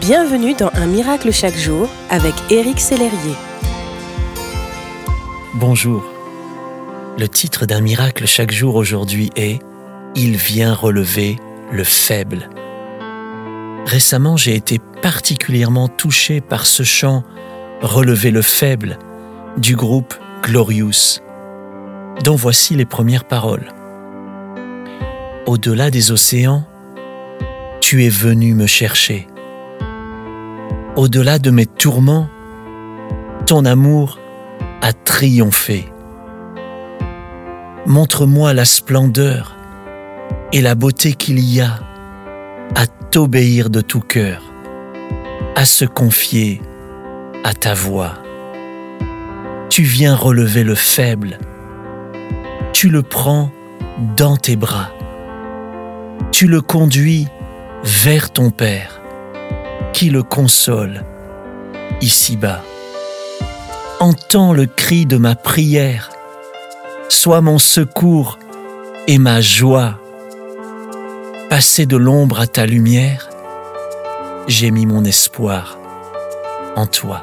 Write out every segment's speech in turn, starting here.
Bienvenue dans Un miracle chaque jour avec Éric Sellerier. Bonjour. Le titre d'un miracle chaque jour aujourd'hui est Il vient relever le faible. Récemment, j'ai été particulièrement touché par ce chant Relever le faible du groupe Glorious, dont voici les premières paroles. Au-delà des océans, tu es venu me chercher au-delà de mes tourments, ton amour a triomphé. Montre-moi la splendeur et la beauté qu'il y a à t'obéir de tout cœur, à se confier à ta voix. Tu viens relever le faible, tu le prends dans tes bras, tu le conduis vers ton Père qui le console ici-bas. Entends le cri de ma prière, sois mon secours et ma joie. Passer de l'ombre à ta lumière, j'ai mis mon espoir en toi.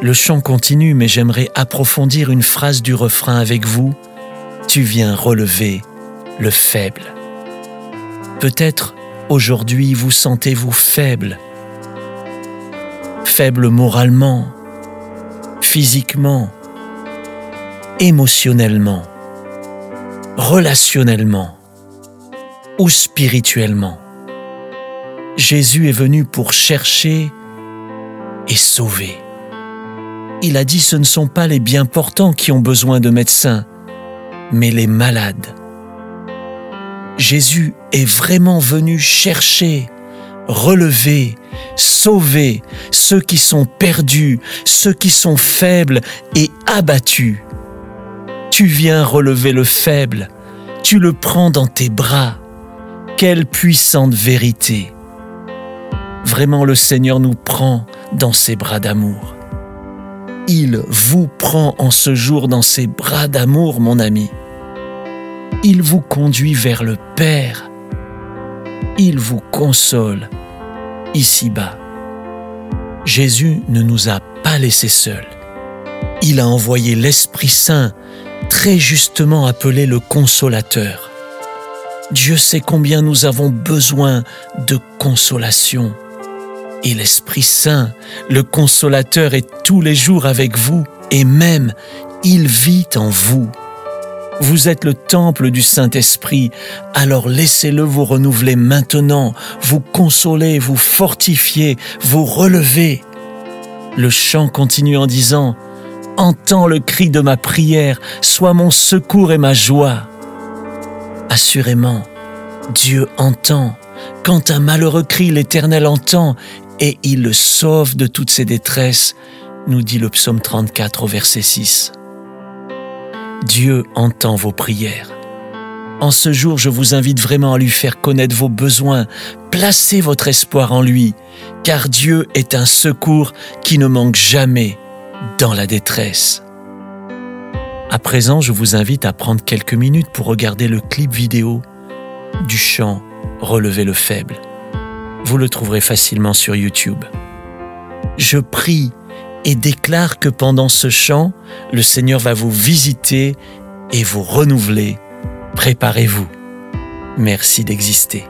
Le chant continue, mais j'aimerais approfondir une phrase du refrain avec vous. Tu viens relever le faible. Peut-être Aujourd'hui, vous sentez-vous faible, faible moralement, physiquement, émotionnellement, relationnellement ou spirituellement? Jésus est venu pour chercher et sauver. Il a dit ce ne sont pas les bien portants qui ont besoin de médecins, mais les malades. Jésus est vraiment venu chercher, relever, sauver ceux qui sont perdus, ceux qui sont faibles et abattus. Tu viens relever le faible, tu le prends dans tes bras. Quelle puissante vérité. Vraiment le Seigneur nous prend dans ses bras d'amour. Il vous prend en ce jour dans ses bras d'amour, mon ami. Il vous conduit vers le Père. Il vous console ici-bas. Jésus ne nous a pas laissés seuls. Il a envoyé l'Esprit Saint, très justement appelé le consolateur. Dieu sait combien nous avons besoin de consolation. Et l'Esprit Saint, le consolateur, est tous les jours avec vous et même il vit en vous. Vous êtes le temple du Saint-Esprit, alors laissez-le vous renouveler maintenant, vous consoler, vous fortifier, vous relever. Le chant continue en disant, Entends le cri de ma prière, sois mon secours et ma joie. Assurément, Dieu entend. Quand un malheureux crie, l'Éternel entend et il le sauve de toutes ses détresses, nous dit le psaume 34 au verset 6. Dieu entend vos prières. En ce jour, je vous invite vraiment à lui faire connaître vos besoins. Placez votre espoir en lui, car Dieu est un secours qui ne manque jamais dans la détresse. À présent, je vous invite à prendre quelques minutes pour regarder le clip vidéo du chant Relever le faible. Vous le trouverez facilement sur YouTube. Je prie et déclare que pendant ce chant, le Seigneur va vous visiter et vous renouveler. Préparez-vous. Merci d'exister.